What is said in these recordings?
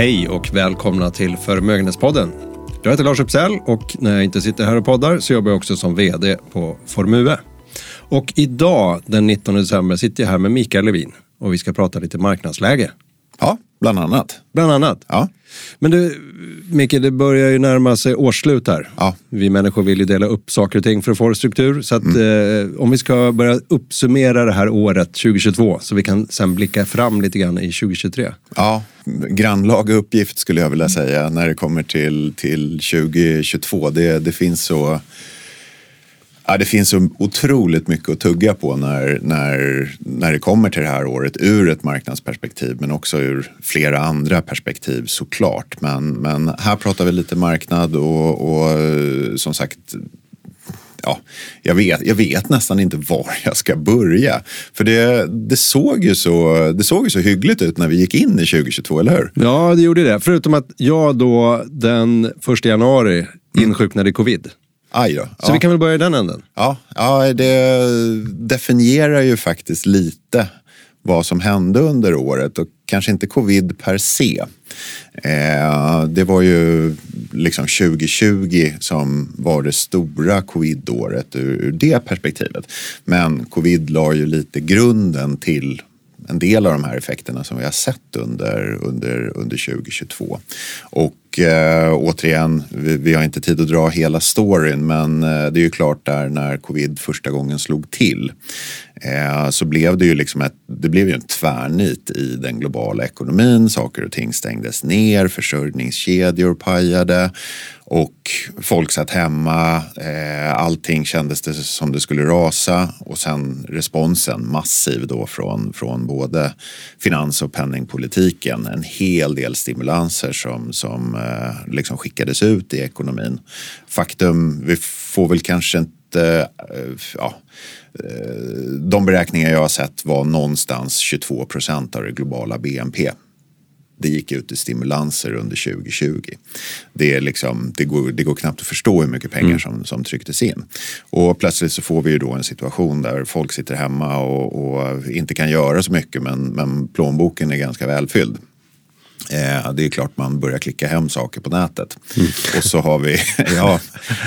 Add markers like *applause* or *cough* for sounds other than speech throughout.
Hej och välkomna till Förmögenhetspodden. Jag heter Lars Uppsell och när jag inte sitter här och poddar så jobbar jag också som VD på Formue. Och idag den 19 december sitter jag här med Mikael Levin och vi ska prata lite marknadsläge. Ja, bland annat. Bland annat. Ja. Men du, Micke, det börjar ju närma sig årsslut här. Ja. Vi människor vill ju dela upp saker och ting för att få struktur. Så att, eh, om vi ska börja uppsummera det här året 2022 så vi kan sen blicka fram lite grann i 2023. Ja, grannlaga uppgift skulle jag vilja säga när det kommer till, till 2022. Det, det finns så Ja, det finns så otroligt mycket att tugga på när, när, när det kommer till det här året ur ett marknadsperspektiv men också ur flera andra perspektiv såklart. Men, men här pratar vi lite marknad och, och som sagt ja, jag vet, jag vet nästan inte var jag ska börja. För det, det, såg ju så, det såg ju så hyggligt ut när vi gick in i 2022, eller hur? Ja, det gjorde det. Förutom att jag då den första januari insjuknade i covid. Aj då. Så ja. vi kan väl börja i den änden. Ja, ja, det definierar ju faktiskt lite vad som hände under året och kanske inte covid per se. Eh, det var ju liksom 2020 som var det stora covid-året ur, ur det perspektivet. Men covid la ju lite grunden till en del av de här effekterna som vi har sett under, under, under 2022. Och eh, återigen, vi, vi, har inte tid att dra hela storyn men eh, det är ju klart där när covid första gången slog till eh, så blev det ju liksom ett, det blev ju en tvärnit i den globala ekonomin. Saker och ting stängdes ner, försörjningskedjor pajade och folk satt hemma. Eh, allting kändes det som det skulle rasa och sen responsen massiv då från, från både finans och penningpolitiken. En hel del stimulanser som, som eh, liksom skickades ut i ekonomin. Faktum, vi får väl kanske inte eh, ja, de beräkningar jag har sett var någonstans 22 procent av det globala BNP det gick ut i stimulanser under 2020. Det, är liksom, det, går, det går knappt att förstå hur mycket pengar mm. som, som trycktes in. Och plötsligt så får vi ju då en situation där folk sitter hemma och, och inte kan göra så mycket men, men plånboken är ganska välfylld. Eh, det är klart man börjar klicka hem saker på nätet. Mm. Och så har vi, *laughs* ja,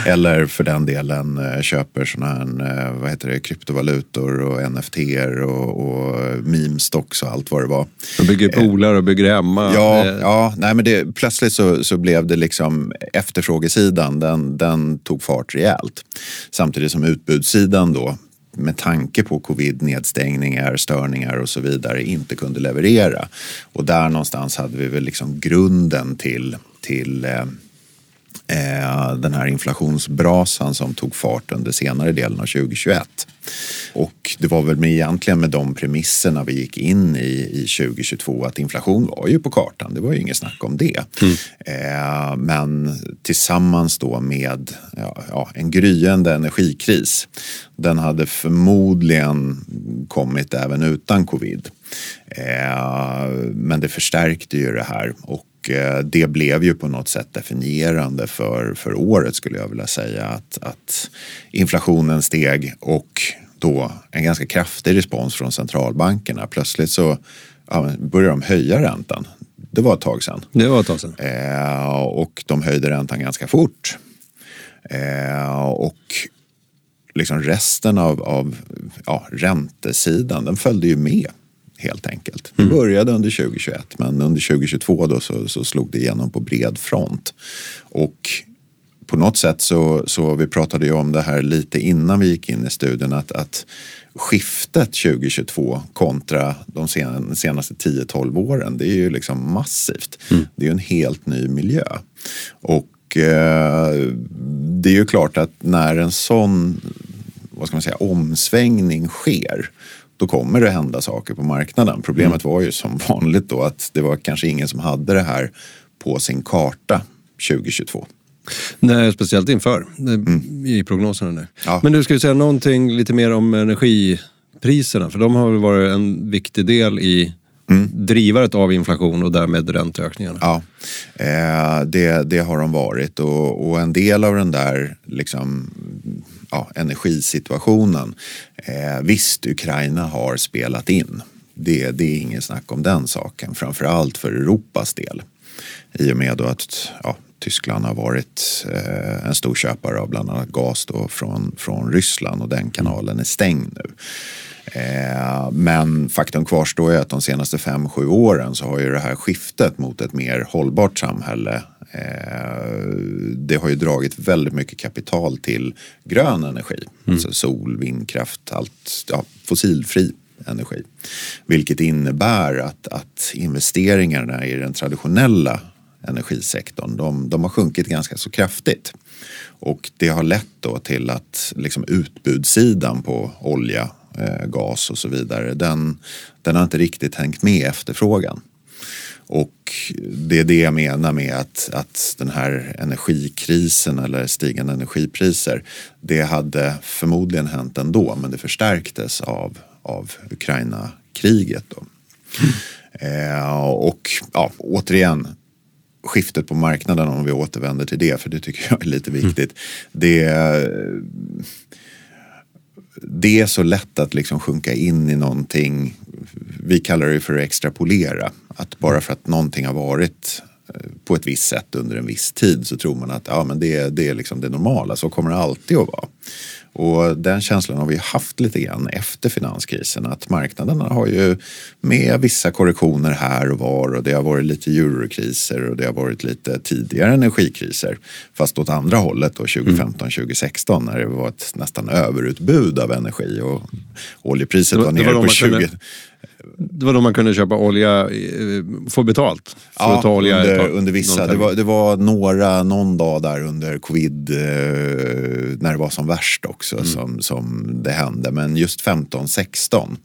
eller för den delen eh, köper sådana här, eh, vad heter det, kryptovalutor och NFT och, och meme-stocks och allt vad det var. Man bygger poolar och bygger hemma. Ja, ja nej, men det, plötsligt så, så blev det liksom efterfrågesidan, den, den tog fart rejält. Samtidigt som utbudssidan då med tanke på covid-nedstängningar, störningar och så vidare inte kunde leverera. Och där någonstans hade vi väl liksom grunden till, till eh, eh, den här inflationsbrasan som tog fart under senare delen av 2021. Och det var väl med, egentligen med de premisserna vi gick in i, i 2022 att inflation var ju på kartan. Det var ju inget snack om det. Mm. Eh, men tillsammans då med ja, ja, en gryende energikris. Den hade förmodligen kommit även utan covid. Eh, men det förstärkte ju det här och Eh, det blev ju på något sätt definierande för, för året skulle jag vilja säga. Att, att inflationen steg och då en ganska kraftig respons från centralbankerna. Plötsligt så ja, började de höja räntan. Det var ett tag sedan. Det var ett tag sedan. Eh, och de höjde räntan ganska fort. Eh, och liksom resten av, av ja, räntesidan den följde ju med helt enkelt. Det mm. började under 2021 men under 2022 då så, så slog det igenom på bred front. Och på något sätt så, så vi pratade ju om det här lite innan vi gick in i studien att, att skiftet 2022 kontra de senaste 10-12 åren det är ju liksom massivt. Mm. Det är ju en helt ny miljö. Och eh, det är ju klart att när en sån vad ska man säga, omsvängning sker då kommer det hända saker på marknaden. Problemet mm. var ju som vanligt då att det var kanske ingen som hade det här på sin karta 2022. Nej, speciellt inför mm. i prognoserna nu. Ja. Men du ska ju säga någonting lite mer om energipriserna för de har väl varit en viktig del i mm. drivaret av inflation och därmed ränteökningarna. Ja, eh, det, det har de varit och, och en del av den där liksom ja, energisituationen. Eh, visst, Ukraina har spelat in. Det, det är ingen snack om den saken, framförallt för Europas del. I och med att ja, Tyskland har varit eh, en stor köpare av bland annat gas då från, från Ryssland och den kanalen är stängd nu. Eh, men faktum kvarstår ju att de senaste fem sju åren så har ju det här skiftet mot ett mer hållbart samhälle eh, det har ju dragit väldigt mycket kapital till grön energi. Mm. Alltså sol, vindkraft, allt ja, fossilfri energi. Vilket innebär att, att investeringarna i den traditionella energisektorn de, de har sjunkit ganska så kraftigt. Och det har lett då till att liksom utbudssidan på olja, eh, gas och så vidare den, den har inte riktigt hängt med efterfrågan. Och det är det jag menar med att, att den här energikrisen eller stigande energipriser det hade förmodligen hänt ändå men det förstärktes av, av Ukraina-kriget. Då. Mm. Eh, och ja, återigen, skiftet på marknaden om vi återvänder till det, för det tycker jag är lite viktigt. Mm. Det, det är så lätt att liksom sjunka in i någonting, vi kallar det för att extrapolera. Att bara för att någonting har varit eh, på ett visst sätt under en viss tid så tror man att ja, men det, det är liksom det normala, så kommer det alltid att vara. Och den känslan har vi haft lite grann efter finanskrisen att marknaderna har ju med vissa korrektioner här och var och det har varit lite eurokriser och det har varit lite tidigare energikriser. Fast åt andra hållet då 2015-2016 när det var ett nästan överutbud av energi och oljepriset var, var nere på 20 kunde det var då man kunde köpa olja, eh, få betalt för ja, att ta olja? Under, under vissa. Det var, det var några, någon dag där under covid eh, när det var som värst också mm. som, som det hände. Men just 15-16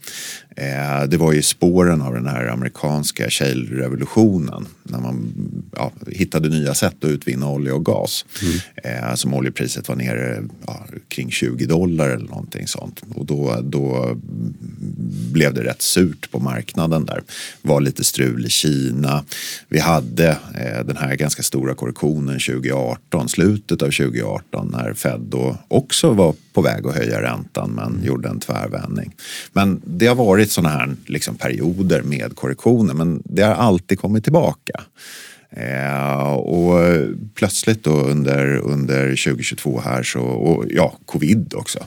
Eh, det var ju spåren av den här amerikanska shale-revolutionen när man ja, hittade nya sätt att utvinna olja och gas. Mm. Eh, som oljepriset var nere ja, kring 20 dollar eller någonting sånt. Och då, då blev det rätt surt på marknaden där. var lite strul i Kina. Vi hade eh, den här ganska stora korrektionen 2018, slutet av 2018 när Fed då också var på väg att höja räntan men mm. gjorde en tvärvändning. Men det har varit sådana här liksom, perioder med korrektioner men det har alltid kommit tillbaka. Eh, och plötsligt då under, under 2022 här så, och ja, covid också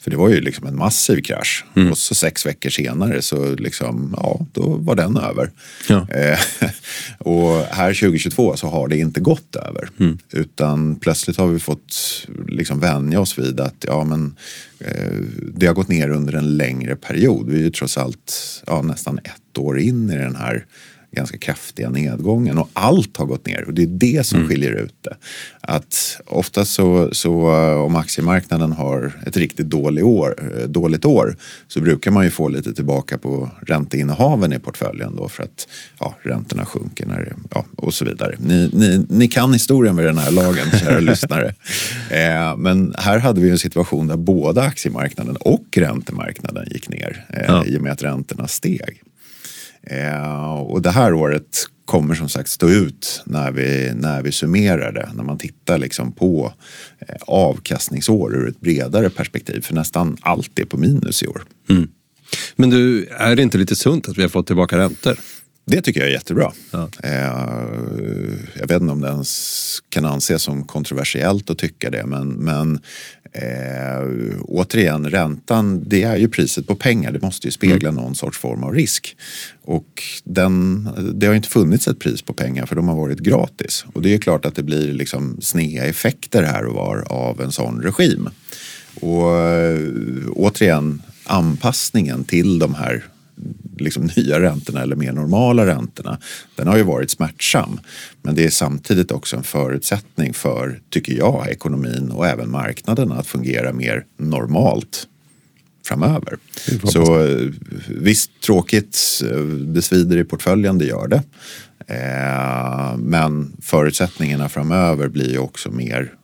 för det var ju liksom en massiv krasch. Mm. Och så sex veckor senare så liksom, ja, då var den över. Ja. Eh, *laughs* och här 2022 så har det inte gått över. Mm. Utan plötsligt har vi fått liksom vänja oss vid att ja, men, eh, det har gått ner under en längre period. Vi är ju trots allt ja, nästan ett år in i den här ganska kraftiga nedgången och allt har gått ner och det är det som mm. skiljer ut det. Att ofta så, så eh, om aktiemarknaden har ett riktigt dålig år, eh, dåligt år så brukar man ju få lite tillbaka på ränteinnehaven i portföljen då för att ja, räntorna sjunker när, ja, och så vidare. Ni, ni, ni kan historien med den här lagen, kära *laughs* lyssnare. Eh, men här hade vi en situation där både aktiemarknaden och räntemarknaden gick ner eh, ja. i och med att räntorna steg. Eh, och det här året kommer som sagt stå ut när vi, när vi summerar det. När man tittar liksom på eh, avkastningsår ur ett bredare perspektiv. För nästan allt är på minus i år. Mm. Men du, är det inte lite sunt att vi har fått tillbaka räntor? Det tycker jag är jättebra. Ja. Eh, jag vet inte om det ens kan anses som kontroversiellt att tycka det men, men eh, återigen, räntan det är ju priset på pengar. Det måste ju spegla mm. någon sorts form av risk. Och den, det har inte funnits ett pris på pengar för de har varit gratis. Och det är klart att det blir liksom snea effekter här och var av en sån regim. Och eh, återigen, anpassningen till de här liksom *laughs* nya räntorna eller mer normala räntorna, den har ju varit smärtsam. Men det är samtidigt också en förutsättning för, tycker jag, ekonomin och även marknaden att fungera mer normalt framöver. Så eh, visst, tråkigt, eh, det svider i portföljen, det gör det. Eh, men förutsättningarna framöver blir ju också mer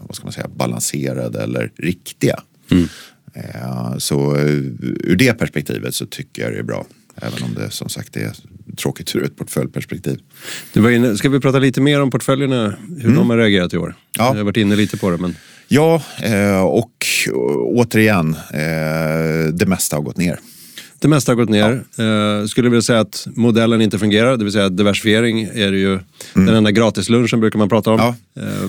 vad ska man säga, balanserade eller riktiga. Mm. Så ur det perspektivet så tycker jag det är bra. Även om det som sagt är tråkigt ur ett portföljperspektiv. Du var inne, ska vi prata lite mer om portföljerna, hur mm. de har reagerat i år? Ja. Jag har varit inne lite på det. Men... Ja, eh, och återigen, eh, det mesta har gått ner. Det mesta har gått ner. Ja. Skulle vilja säga att modellen inte fungerar, det vill säga diversifiering är ju mm. den enda gratislunchen brukar man prata om. Ja.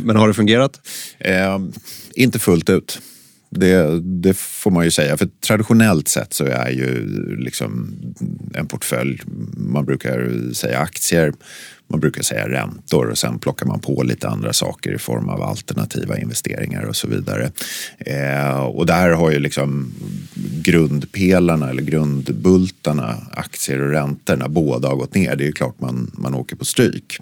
Men har det fungerat? Uh, inte fullt ut. Det, det, får man ju säga. För traditionellt sett så är ju liksom en portfölj, man brukar säga aktier, man brukar säga räntor och sen plockar man på lite andra saker i form av alternativa investeringar och så vidare. Eh, och där har ju liksom grundpelarna eller grundbultarna, aktier och räntorna, båda har gått ner. Det är ju klart man, man åker på stryk.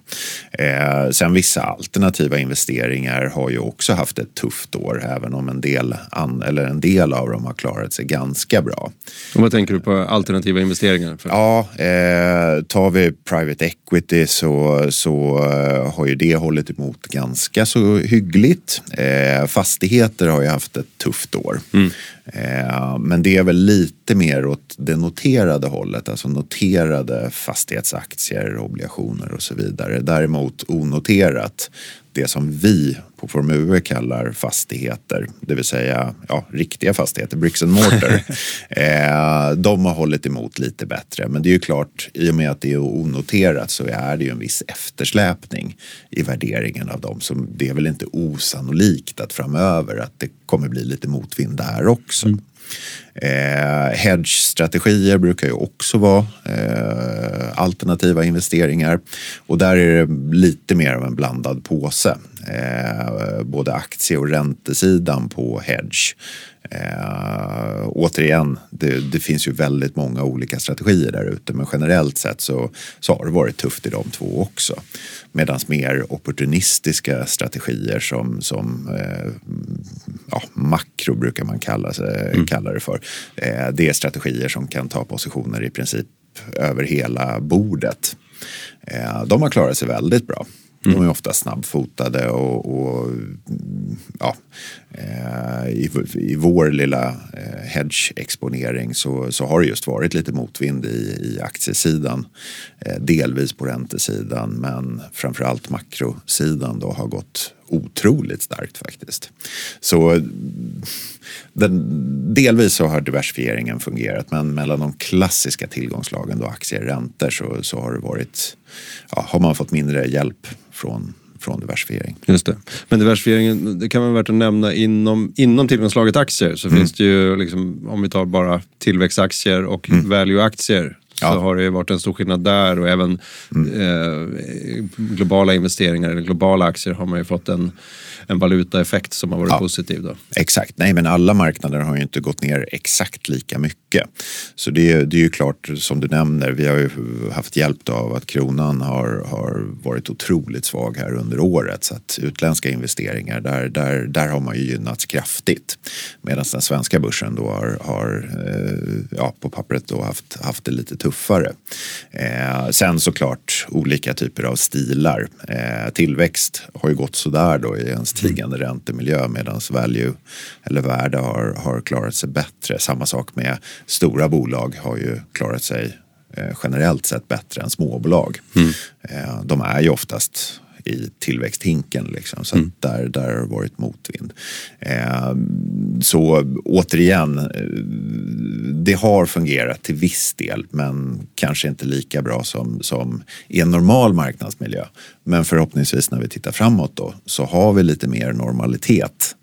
Eh, sen vissa alternativa investeringar har ju också haft ett tufft år, även om en del, an, eller en del av dem har klarat sig ganska bra. Och vad tänker du på alternativa investeringar? För? Ja, eh, tar vi private equity så så, eh, har ju det hållit emot ganska så hyggligt. Eh, fastigheter har ju haft ett tufft år. Mm. Eh, men det är väl lite mer åt det noterade hållet, alltså noterade fastighetsaktier, obligationer och så vidare. Däremot onoterat, det som vi på Formue kallar fastigheter, det vill säga ja, riktiga fastigheter, bricks and mortar. *laughs* eh, de har hållit emot lite bättre. Men det är ju klart, i och med att det är onoterat så är det ju en viss eftersläpning i värderingen av dem. Så det är väl inte osannolikt att framöver att det kommer bli lite motvind där också. Mm. Eh, Hedge-strategier brukar ju också vara eh, alternativa investeringar och där är det lite mer av en blandad påse. Eh, både aktie och räntesidan på hedge. Eh, återigen, det, det, finns ju väldigt många olika strategier där ute men generellt sett så, så har det varit tufft i de två också. Medan mer opportunistiska strategier som, som eh, ja, makro brukar man kalla, mm. kalla det för. Eh, det är strategier som kan ta positioner i princip över hela bordet. Eh, de har klarat sig väldigt bra. Mm. De är ofta snabbfotade och, och ja, eh, i, i vår lilla eh, hedge-exponering så, så har det just varit lite motvind i, i aktiesidan. Eh, delvis på räntesidan men framförallt makrosidan då har gått otroligt starkt faktiskt. Så den, delvis så har diversifieringen fungerat men mellan de klassiska tillgångslagen då aktier och räntor så, så har det varit, ja, har man fått mindre hjälp från från diversifiering. Just det. Men diversifieringen, det kan vara värt att nämna inom, inom tillgångslaget aktier så mm. finns det ju, liksom, om vi tar bara tillväxtaktier och mm. value-aktier så ja. har det varit en stor skillnad där och även mm. eh, globala investeringar eller globala aktier har man ju fått en, en valutaeffekt som har varit ja. positiv. Då. Exakt, nej men alla marknader har ju inte gått ner exakt lika mycket. Så det, det är ju klart som du nämner, vi har ju haft hjälp av att kronan har, har varit otroligt svag här under året. Så att utländska investeringar, där, där, där har man ju gynnats kraftigt. Medan den svenska börsen då har, har eh, ja, på pappret då haft, haft det lite tuffare. Eh, sen såklart olika typer av stilar. Eh, tillväxt har ju gått sådär då i en stigande räntemiljö medan value eller värde har, har klarat sig bättre. Samma sak med stora bolag har ju klarat sig eh, generellt sett bättre än småbolag. Mm. Eh, de är ju oftast i tillväxthinken. Liksom. Så mm. där, där har det varit motvind. Eh, så återigen, eh, det har fungerat till viss del men kanske inte lika bra som, som i en normal marknadsmiljö. Men förhoppningsvis när vi tittar framåt då så har vi lite mer normalitet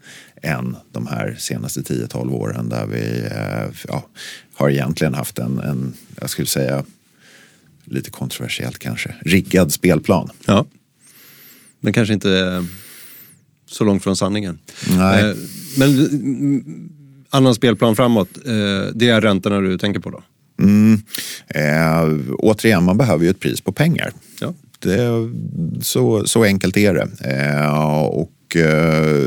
än de här senaste 10-12 åren där vi eh, ja, har egentligen haft en, en, jag skulle säga, lite kontroversiellt kanske, riggad spelplan. Ja. Men kanske inte så långt från sanningen. Nej. Eh, men mm, annan spelplan framåt, eh, det är räntorna du tänker på då? Mm. Eh, återigen, man behöver ju ett pris på pengar. Ja. Det, så, så enkelt är det. Eh, och eh,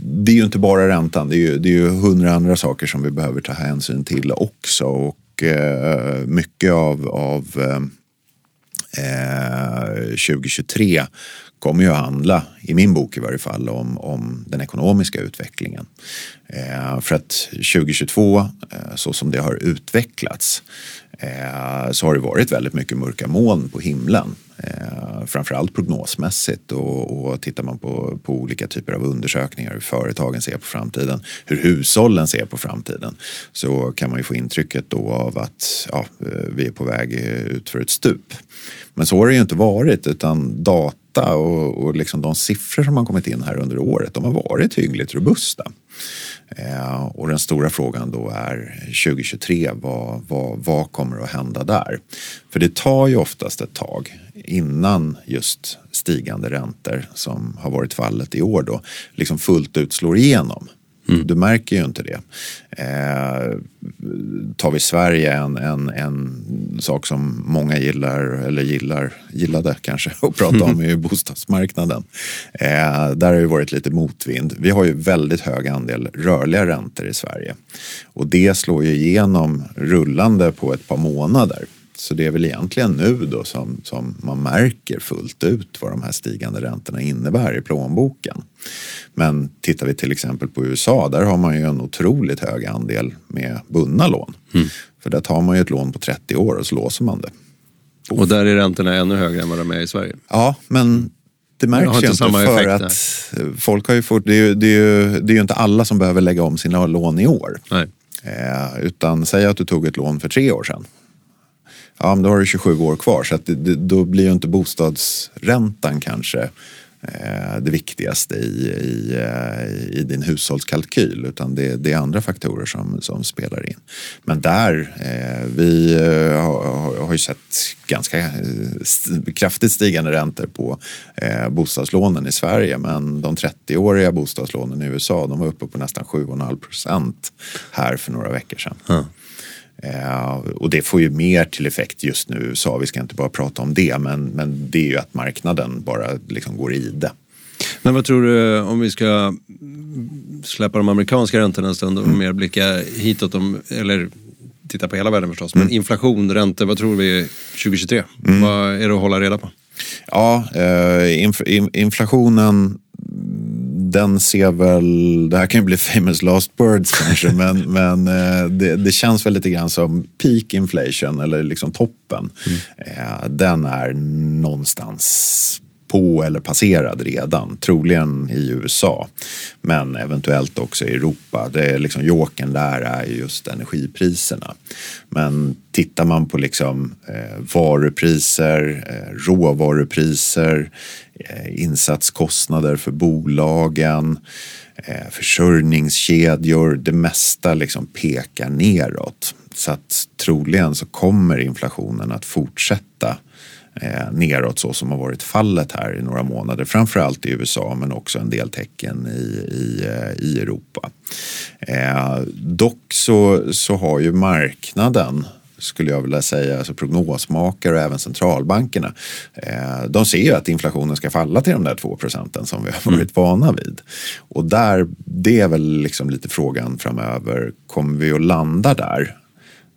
det är ju inte bara räntan, det är ju, det är ju hundra andra saker som vi behöver ta hänsyn till också. Och eh, mycket av, av Eh, 2023 kommer ju att handla, i min bok i varje fall, om, om den ekonomiska utvecklingen. Eh, för att 2022, eh, så som det har utvecklats, eh, så har det varit väldigt mycket mörka moln på himlen. Eh, framförallt prognosmässigt och, och tittar man på, på olika typer av undersökningar hur företagen ser på framtiden, hur hushållen ser på framtiden så kan man ju få intrycket då av att ja, eh, vi är på väg ut för ett stup. Men så har det ju inte varit utan data och, och liksom de siffror som har kommit in här under året de har varit hyggligt robusta. Eh, och den stora frågan då är 2023, vad, vad, vad kommer att hända där? För det tar ju oftast ett tag innan just stigande räntor som har varit fallet i år då liksom fullt ut slår igenom. Mm. Du märker ju inte det. Eh, tar vi Sverige, en, en, en sak som många gillar, eller gillar, gillade kanske *laughs* att prata om är ju bostadsmarknaden. Eh, där har ju varit lite motvind. Vi har ju väldigt hög andel rörliga räntor i Sverige och det slår ju igenom rullande på ett par månader. Så det är väl egentligen nu då som, som man märker fullt ut vad de här stigande räntorna innebär i plånboken. Men tittar vi till exempel på USA, där har man ju en otroligt hög andel med bundna lån. Mm. För där tar man ju ett lån på 30 år och så låser man det. Och där är räntorna ännu högre än vad de är i Sverige? Ja, men det märks ju inte för att där. folk har ju fått, det är det, är det är ju inte alla som behöver lägga om sina lån i år. Nej. Eh, utan säg att du tog ett lån för tre år sedan ja, men då har du 27 år kvar så att det, det, då blir ju inte bostadsräntan kanske eh, det viktigaste i, i, eh, i, din hushållskalkyl utan det, det, är andra faktorer som, som spelar in. Men där, eh, vi eh, har, har ju sett ganska eh, st kraftigt stigande räntor på eh, bostadslånen i Sverige men de 30-åriga bostadslånen i USA de var uppe på nästan 7,5 procent här för några veckor sedan. Mm. Eh, och det får ju mer till effekt just nu i USA. Vi ska inte bara prata om det, men, men det är ju att marknaden bara liksom går i det. Men vad tror du om vi ska släppa de amerikanska räntorna en stund och mm. mer blicka hitåt, om, eller titta på hela världen förstås. Men mm. inflation, räntor, vad tror vi 2023? Mm. Vad är det att hålla reda på? Ja, eh, inf inflationen den ser väl, det här kan ju bli *laughs* famous last words kanske, *laughs* men, men eh, det, det, känns väl lite grann som peak inflation eller liksom toppen. Mm. Eh, den är någonstans på eller passerad redan, troligen i USA. Men eventuellt också i Europa. Det är liksom jokern där är just energipriserna. Men tittar man på liksom, eh, varupriser, eh, råvarupriser, eh, insatskostnader för bolagen, eh, försörjningskedjor, det mesta liksom pekar neråt. Så att troligen så kommer inflationen att fortsätta eh, neråt så som har varit fallet här i några månader. Framförallt i USA men också en del tecken i, i, eh, i Europa. Eh, dock så, så har ju marknaden skulle jag vilja säga, alltså prognosmakare och även centralbankerna. Eh, de ser ju att inflationen ska falla till de där två procenten som vi har varit mm. vana vid. Och där, det är väl liksom lite frågan framöver, kommer vi att landa där?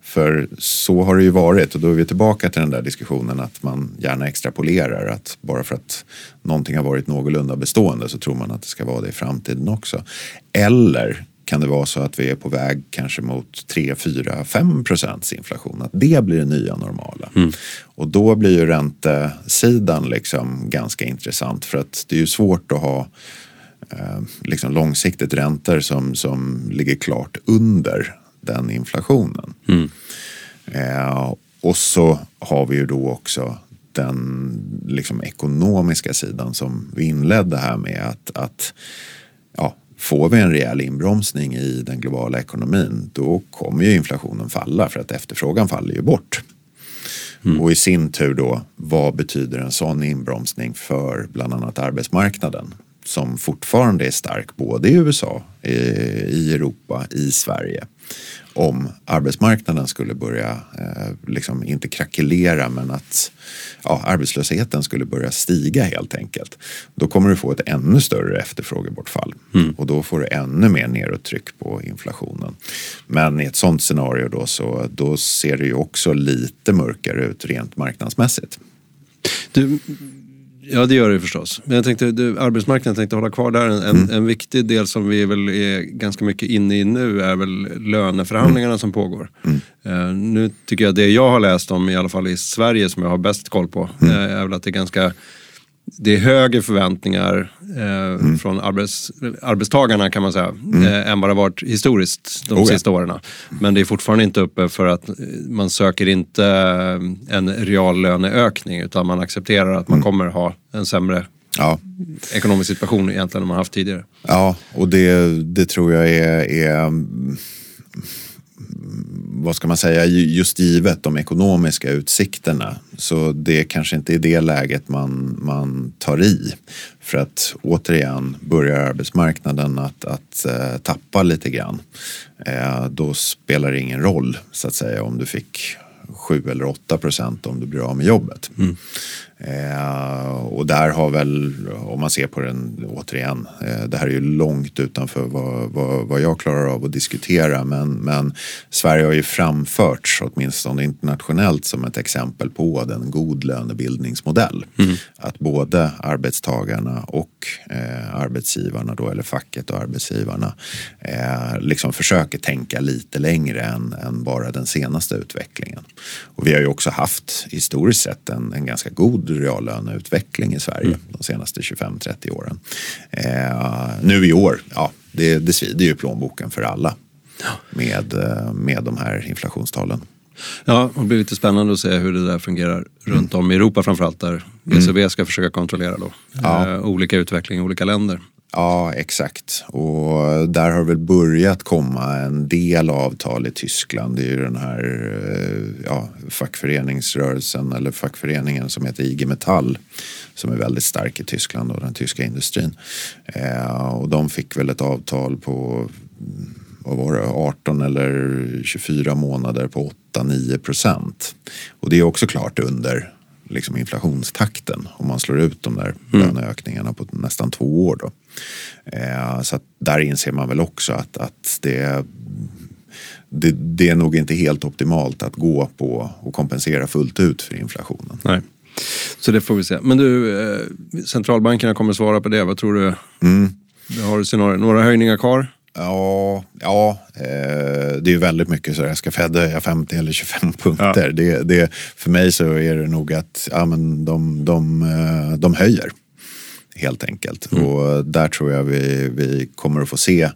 För så har det ju varit och då är vi tillbaka till den där diskussionen att man gärna extrapolerar. Att bara för att någonting har varit någorlunda bestående så tror man att det ska vara det i framtiden också. Eller kan det vara så att vi är på väg kanske mot 3, 4, 5 procents inflation. Att det blir det nya normala. Mm. Och då blir ju räntesidan liksom ganska intressant för att det är ju svårt att ha eh, liksom långsiktigt räntor som, som ligger klart under den inflationen. Mm. Eh, och så har vi ju då också den liksom, ekonomiska sidan som vi inledde här med att, att ja, får vi en rejäl inbromsning i den globala ekonomin då kommer ju inflationen falla för att efterfrågan faller ju bort. Mm. Och i sin tur då, vad betyder en sån inbromsning för bland annat arbetsmarknaden? Som fortfarande är stark både i USA, i Europa, i Sverige om arbetsmarknaden skulle börja, eh, liksom inte krackelera men att ja, arbetslösheten skulle börja stiga helt enkelt. Då kommer du få ett ännu större efterfrågebortfall mm. och då får du ännu mer nedåttryck på inflationen. Men i ett sådant scenario då så då ser det ju också lite mörkare ut rent marknadsmässigt. Du, Ja, det gör det förstås. Men jag tänkte, du, arbetsmarknaden tänkte hålla kvar där. En, mm. en viktig del som vi väl är ganska mycket inne i nu är väl löneförhandlingarna mm. som pågår. Mm. Uh, nu tycker jag det jag har läst om, i alla fall i Sverige, som jag har bäst koll på, uh, är väl att det är ganska det är högre förväntningar eh, mm. från arbets, arbetstagarna kan man säga, mm. eh, än vad det varit historiskt de oh, sista ja. åren. Men det är fortfarande inte uppe för att man söker inte en reallöneökning utan man accepterar att man mm. kommer ha en sämre ja. ekonomisk situation egentligen än man haft tidigare. Ja, och det, det tror jag är, är vad ska man säga, just givet de ekonomiska utsikterna. Så det är kanske inte i det läget man, man tar i. För att återigen börjar arbetsmarknaden att, att eh, tappa lite grann. Eh, då spelar det ingen roll så att säga om du fick 7 eller 8 procent om du blir av med jobbet. Mm. Eh, och där har väl, om man ser på den återigen, eh, det här är ju långt utanför vad, vad, vad, jag klarar av att diskutera men, men Sverige har ju framförts, åtminstone internationellt, som ett exempel på en god lönebildningsmodell. Mm. Att både arbetstagarna och eh, arbetsgivarna, då, eller facket och arbetsgivarna, eh, liksom försöker tänka lite längre än, än bara den senaste utvecklingen. Och vi har ju också haft historiskt sett en, en ganska god reallöneutveckling i Sverige mm. de senaste 25-30 åren. Eh, nu i år, ja, det, det svider ju plånboken för alla med, eh, med de här inflationstalen. Ja, det blir lite spännande att se hur det där fungerar runt om i Europa framförallt där ECB mm. ska försöka kontrollera då, ja. eh, olika utveckling i olika länder. Ja, exakt. Och där har väl börjat komma en del avtal i Tyskland. Det är ju den här eh, ja, fackföreningsrörelsen eller fackföreningen som heter IG Metall som är väldigt stark i Tyskland och den tyska industrin. Eh, och de fick väl ett avtal på vad var det, 18 eller 24 månader på 8-9 procent. Och det är också klart under liksom inflationstakten om man slår ut de där mm. löneökningarna på nästan två år. Då. Eh, så där inser man väl också att, att det, det, det, är nog inte helt optimalt att gå på och kompensera fullt ut för inflationen. Nej. Så det får vi se. Men du, eh, centralbankerna kommer svara på det. Vad tror du? Mm. Har du scenario? Några höjningar kvar? Ja, ja eh, det är väldigt mycket så Ska Fed höja 50 eller 25 punkter? Ja. Det, det, för mig så är det nog att ja, men de, de, eh, de höjer helt enkelt. Mm. Och där tror jag vi, vi kommer att få se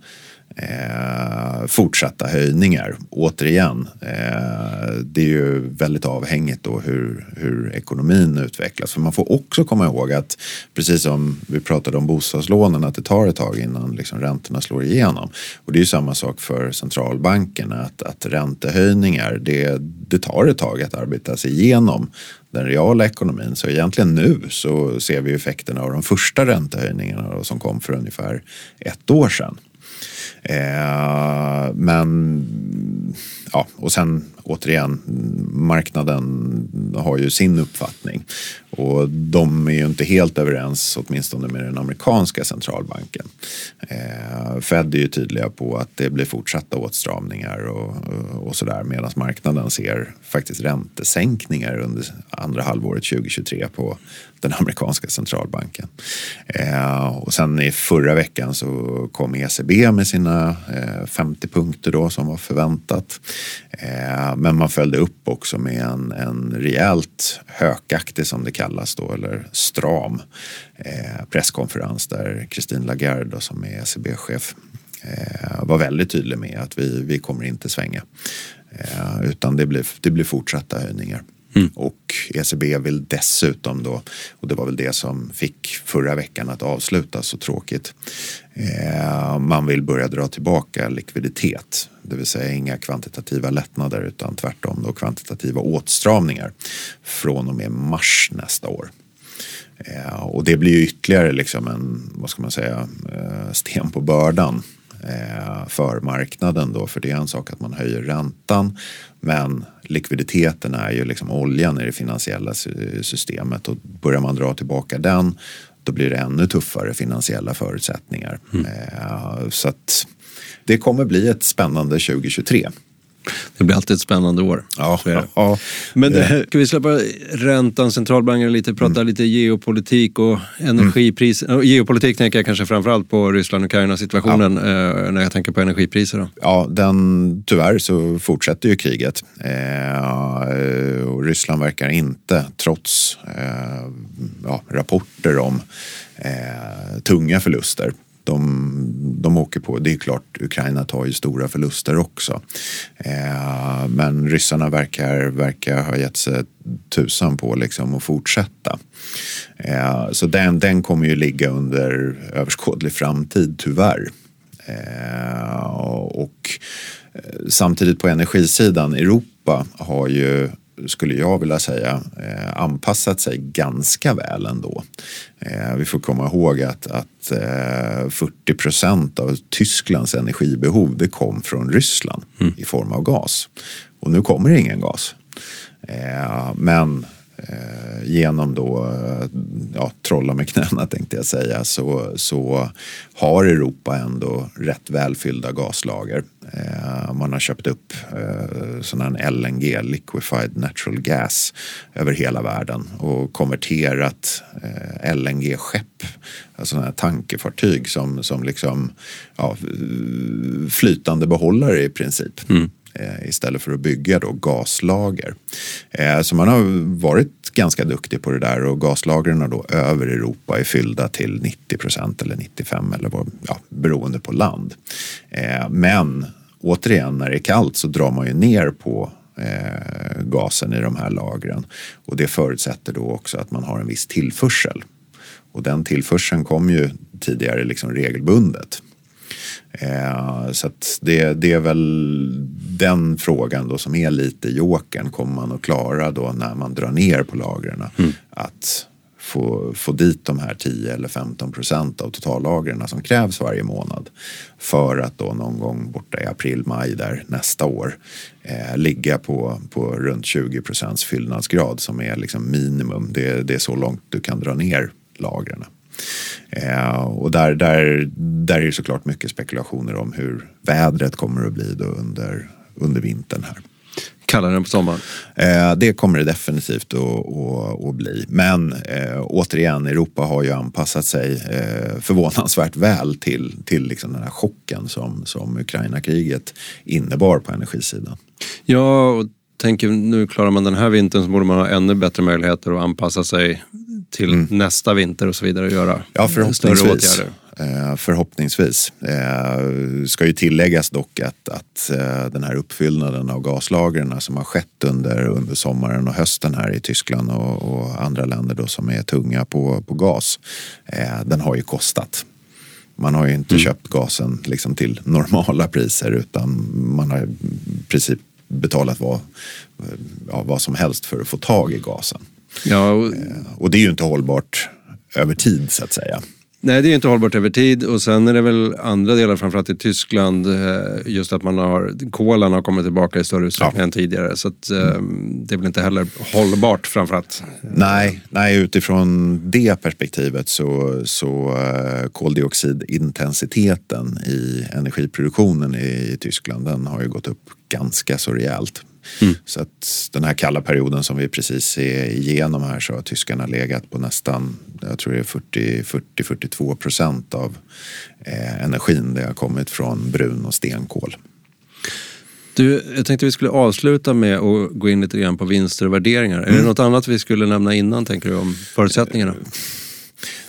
eh, fortsatta höjningar. Återigen, eh, det är ju väldigt avhängigt då hur, hur ekonomin utvecklas. För man får också komma ihåg att precis som vi pratade om bostadslånen, att det tar ett tag innan liksom räntorna slår igenom. Och det är ju samma sak för centralbankerna, att, att räntehöjningar, det, det tar ett tag att arbeta sig igenom den reala ekonomin. Så egentligen nu så ser vi effekterna av de första räntehöjningarna som kom för ungefär ett år sedan. Eh, men ja, och sen återigen, marknaden har ju sin uppfattning. Och de är ju inte helt överens, åtminstone med den amerikanska centralbanken. Eh, Fed är ju tydliga på att det blir fortsatta åtstramningar och, och sådär medan marknaden ser faktiskt räntesänkningar under andra halvåret 2023 på den amerikanska centralbanken. Eh, och sen i förra veckan så kom ECB med sina eh, 50 punkter då som var förväntat. Eh, men man följde upp också med en, en rejält hökaktig som det kallas då, eller stram eh, presskonferens där Christine Lagarde då, som är ECB-chef eh, var väldigt tydlig med att vi, vi kommer inte svänga. Eh, utan det blir, det blir fortsatta höjningar. Mm. Och ECB vill dessutom då, och det var väl det som fick förra veckan att avsluta så tråkigt. Eh, man vill börja dra tillbaka likviditet, det vill säga inga kvantitativa lättnader utan tvärtom då kvantitativa åtstramningar från och med mars nästa år. Eh, och det blir ju ytterligare liksom en, vad ska man säga, eh, sten på bördan för marknaden då. För det är en sak att man höjer räntan men likviditeten är ju liksom oljan i det finansiella systemet och börjar man dra tillbaka den då blir det ännu tuffare finansiella förutsättningar. Mm. Eh, så att det kommer bli ett spännande 2023 Det blir alltid ett spännande år. Ja, ja. Men det, ska vi släppa räntan, centralbanker lite, prata lite geopolitik och energipriser. Och Geopolitik tänker jag kanske framförallt på Ryssland-Ukraina-situationen eh, när jag tänker på energipriser. Då. Ja, den, tyvärr så fortsätter ju kriget. Eh, och Ryssland verkar inte, trots eh, ja, rapporter om eh, tunga förluster, de, de åker på, det är klart Ukraina tar ju stora förluster också. Eh, men ryssarna verkar, verkar ha gett sig tusan på liksom att fortsätta. Eh, så den, den kommer ju ligga under överskådlig framtid tyvärr. Eh, och eh, samtidigt på energisidan, Europa har ju skulle jag vilja säga, eh, anpassat sig ganska väl ändå. Eh, vi får komma ihåg att, att eh, 40 procent av Tysklands energibehov det kom från Ryssland mm. i form av gas. Och nu kommer ingen gas. Eh, men eh, Eh, genom då, eh, ja, trolla med knäna tänkte jag säga, så, så har Europa ändå rätt välfyllda gaslager. Eh, man har köpt upp sån här LNG, liquefied natural gas, över hela världen och konverterat LNG-skepp, alltså sådana här tankefartyg som, som liksom ja, flytande behållare i princip. Mm Eh, istället för att bygga då gaslager. Eh, så man har varit ganska duktig på det där och gaslagren då över Europa är fyllda till 90 procent eller 95 eller vad, ja, beroende på land. Eh, men återigen när det är kallt så drar man ju ner på eh, gasen i de här lagren och det förutsätter då också att man har en viss tillförsel. Och den tillförseln kom ju tidigare liksom regelbundet. Eh, så det, det, är väl den frågan då som är lite jokern. Kommer man att klara då när man drar ner på lagren mm. att få, få dit de här 10 eller 15 procent av totallagren som krävs varje månad för att då någon gång borta i april, maj där nästa år eh, ligga på, på runt 20 procents fyllnadsgrad som är liksom minimum. Det, det är så långt du kan dra ner lagren. Eh, och där, där, där är det såklart mycket spekulationer om hur vädret kommer att bli då under, under vintern här kallare än på sommaren? Eh, det kommer det definitivt att, att, att bli. Men eh, återigen, Europa har ju anpassat sig eh, förvånansvärt väl till, till liksom den här chocken som, som Ukraina-kriget innebar på energisidan. Ja, och tänker nu klarar man den här vintern så borde man ha ännu bättre möjligheter att anpassa sig till mm. nästa vinter och så vidare och göra ja, större åtgärder. Eh, förhoppningsvis. Eh, ska ju tilläggas dock att, att eh, den här uppfyllnaden av gaslagren som har skett under, under sommaren och hösten här i Tyskland och, och andra länder då som är tunga på, på gas, den har ju kostat. Man har ju inte mm. köpt gasen liksom till normala priser utan man har i princip betalat vad, ja, vad som helst för att få tag i gasen. Ja, och... Och det är ju inte hållbart över tid så att säga. Nej, det är inte hållbart över tid och sen är det väl andra delar, framförallt i Tyskland, eh, just att man har, kolan har kommit tillbaka i större utsträckning ja. än tidigare. Så att, mm. det är väl inte heller hållbart framförallt. Nej, nej utifrån det perspektivet så, så koldioxidintensiteten i energiproduktionen i Tyskland den har ju gått upp ganska så rejält. Mm. Så att den här kalla perioden som vi precis är igenom här så har tyskarna legat på nästan, jag tror det är 40-42 procent av eh, energin. Det har kommit från brun och stenkol. Du, jag tänkte vi skulle avsluta med att gå in lite grann på vinster och värderingar. Mm. Är det mm. något annat vi skulle nämna innan, tänker du, om förutsättningarna?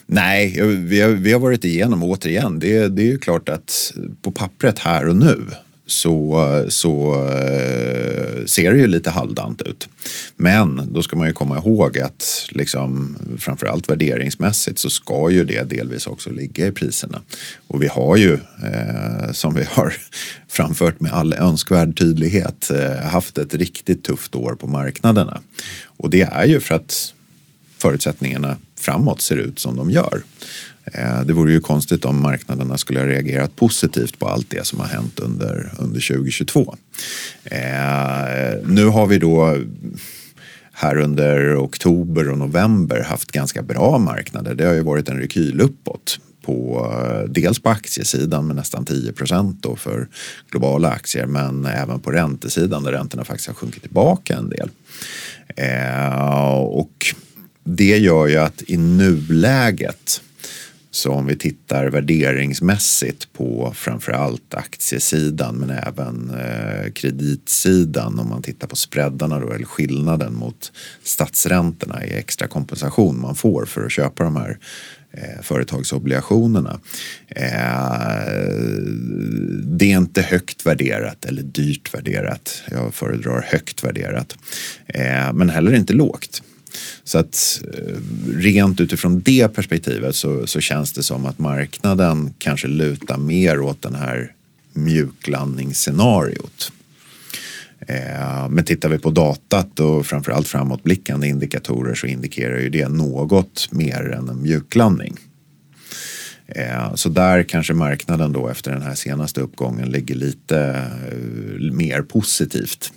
Nej, vi har, vi har varit igenom återigen. Det, det är ju klart att på pappret här och nu så, så eh, ser det ju lite halvdant ut. Men då ska man ju komma ihåg att liksom, framförallt värderingsmässigt så ska ju det delvis också ligga i priserna. Och vi har ju, eh, som vi har *laughs* framfört med all önskvärd tydlighet, eh, haft ett riktigt tufft år på marknaderna. Och det är ju för att förutsättningarna framåt ser ut som de gör. Eh, det vore ju konstigt om marknaderna skulle ha reagerat positivt på allt det som har hänt under, under 2022. Eh, nu har vi då här under oktober och november haft ganska bra marknader. Det har ju varit en rekyl uppåt på eh, dels på aktiesidan med nästan 10 procent för globala aktier men även på räntesidan där räntorna faktiskt har sjunkit tillbaka en del. och det gör ju att i nuläget så om vi tittar värderingsmässigt på framförallt aktiesidan men även eh, kreditsidan om man tittar på spreadarna då eller skillnaden mot statsräntorna i extra kompensation man får för att köpa de här eh, företagsobligationerna. Eh, det är inte högt värderat eller dyrt värderat. Jag föredrar högt värderat. Eh, men heller inte lågt. Så att eh, rent utifrån det perspektivet så, så känns det som att marknaden kanske lutar mer åt den här mjuklandningsscenariot. Eh, men tittar vi på datat och framförallt framåtblickande indikatorer så indikerar ju det något mer än en mjuklandning. Eh, så där kanske marknaden då efter den här senaste uppgången ligger lite mer positivt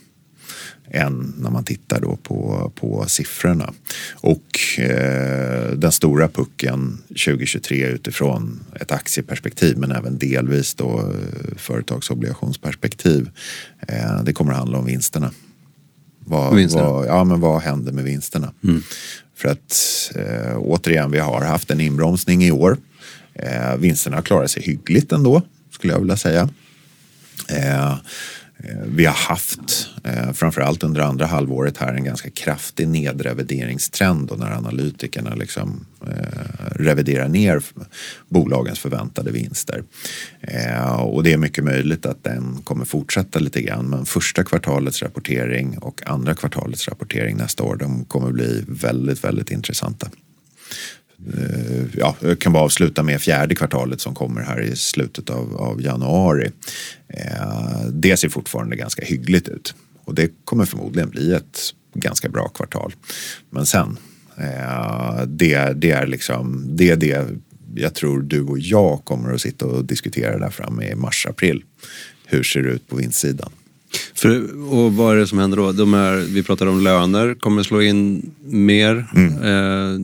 än när man tittar då på, på siffrorna. Och eh, den stora pucken 2023 utifrån ett aktieperspektiv men även delvis då eh, företagsobligationsperspektiv. Eh, det kommer att handla om vinsterna. Vad, vinsterna. Vad, ja, men vad händer med vinsterna? Mm. För att eh, återigen, vi har haft en inbromsning i år. Eh, vinsterna har klarat sig hyggligt ändå, skulle jag vilja säga. Eh, Eh, vi har haft, eh, framförallt under andra halvåret här, en ganska kraftig nedrevideringstrend och när analytikerna liksom eh, reviderar ner bolagens förväntade vinster. Och det är mycket möjligt att den kommer fortsätta lite grann men första kvartalets rapportering och andra kvartalets rapportering nästa år de kommer bli väldigt, väldigt intressanta. Eh, ja, jag kan bara avsluta med fjärde kvartalet som kommer här i slutet av, av januari. Eh, det ser fortfarande ganska hyggligt ut och det kommer förmodligen bli ett ganska bra kvartal. Men sen, eh, det, det är liksom, det är det jag tror du och jag kommer att sitta och diskutera där framme i mars-april. Hur ser det ut på vinstsidan? För, och vad är det som händer då? De här, vi pratade om löner, kommer slå in mer. Mm. Eh,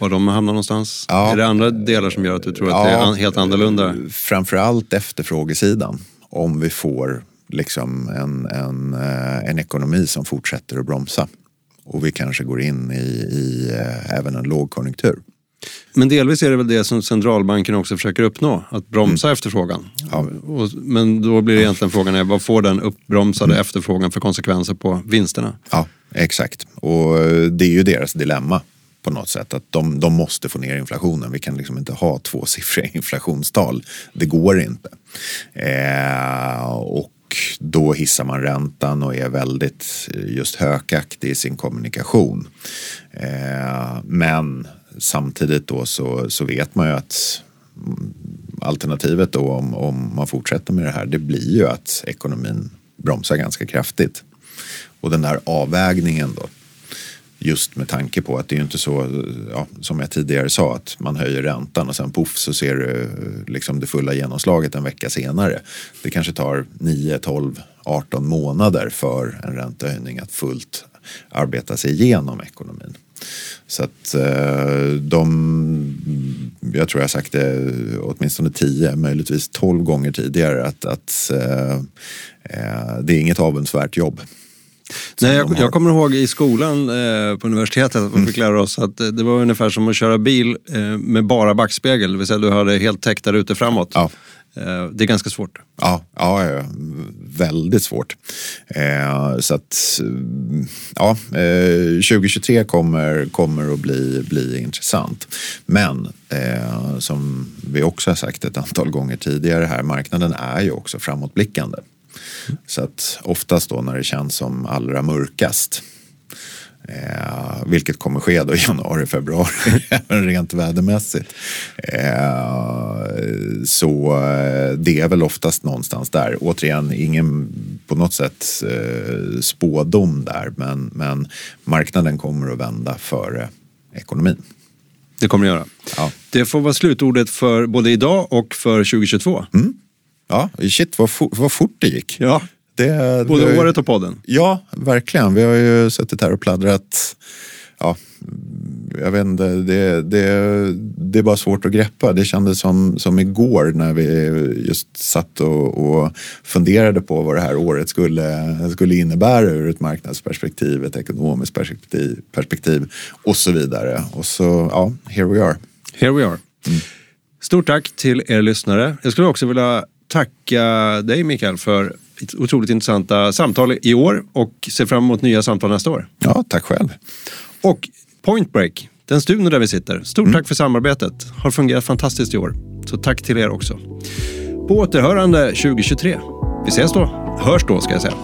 var de hamnar någonstans? Ja. Är det andra delar som gör att du tror att det är helt annorlunda? Framförallt efterfrågesidan. Om vi får liksom en, en, eh, en ekonomi som fortsätter att bromsa och vi kanske går in i, i eh, även en lågkonjunktur. Men delvis är det väl det som centralbanken också försöker uppnå, att bromsa mm. efterfrågan. Ja. Men då blir egentligen frågan, vad får den uppbromsade mm. efterfrågan för konsekvenser på vinsterna? Ja, exakt. Och det är ju deras dilemma på något sätt. Att de, de måste få ner inflationen. Vi kan liksom inte ha tvåsiffriga *laughs* inflationstal. Det går inte. Eh, och då hissar man räntan och är väldigt eh, just hökaktig i sin kommunikation. Eh, men samtidigt då så, så vet man ju att alternativet då om, om man fortsätter med det här det blir ju att ekonomin bromsar ganska kraftigt. Och den där avvägningen då Just med tanke på att det är ju inte så, ja, som jag tidigare sa, att man höjer räntan och sen poff så ser du eh, liksom det fulla genomslaget en vecka senare. Det kanske tar 9, 12, 18 månader för en räntehöjning att fullt arbeta sig igenom ekonomin. Så att eh, de, jag tror jag sagt det åtminstone 10, möjligtvis 12 gånger tidigare att, att eh, det är inget avundsvärt jobb. Nej, jag, jag, kommer ihåg i skolan eh, på universitetet att vi fick mm. lära oss att det var ungefär som att köra bil eh, med bara backspegel. Det vill säga du hade helt täckta rutor framåt. Ja. Eh, det är ganska svårt. Ja, ja väldigt svårt. Eh, så att ja, 2023 eh, kommer, kommer att bli, bli intressant. Men eh, som vi också har sagt ett antal gånger tidigare här, marknaden är ju också framåtblickande. Så att oftast då när det känns som allra mörkast Eh, vilket kommer ske då i *laughs* januari, februari, även rent vädermässigt. Eh, så eh, det är väl oftast någonstans där. Återigen, ingen på något sätt eh, spådom där, men, men marknaden kommer att vända före ekonomin. Det kommer det göra. Ja. Det får vara slutordet för både idag och för 2022. Mm. Ja, shit vad, for, vad fort det gick. Ja, det, Både det, året och podden. Ja, verkligen. Vi har ju suttit här och pladdrat ja, jag vet inte, det, det, det är bara svårt att greppa. Det kändes som, som igår när vi just satt och, och funderade på vad det här året skulle, skulle innebära ur ett marknadsperspektiv, ett ekonomiskt perspektiv, perspektiv och så vidare. Och så, ja, here we are. Here we are. Mm. Stort tack till er lyssnare. Jag skulle också vilja tacka dig Mikael för otroligt intressanta samtal i år och ser fram emot nya samtal nästa år. Ja, tack själv. Och Point Break, den studion där vi sitter. Stort mm. tack för samarbetet. Har fungerat fantastiskt i år. Så tack till er också. På återhörande 2023. Vi ses då. Hörs då ska jag säga.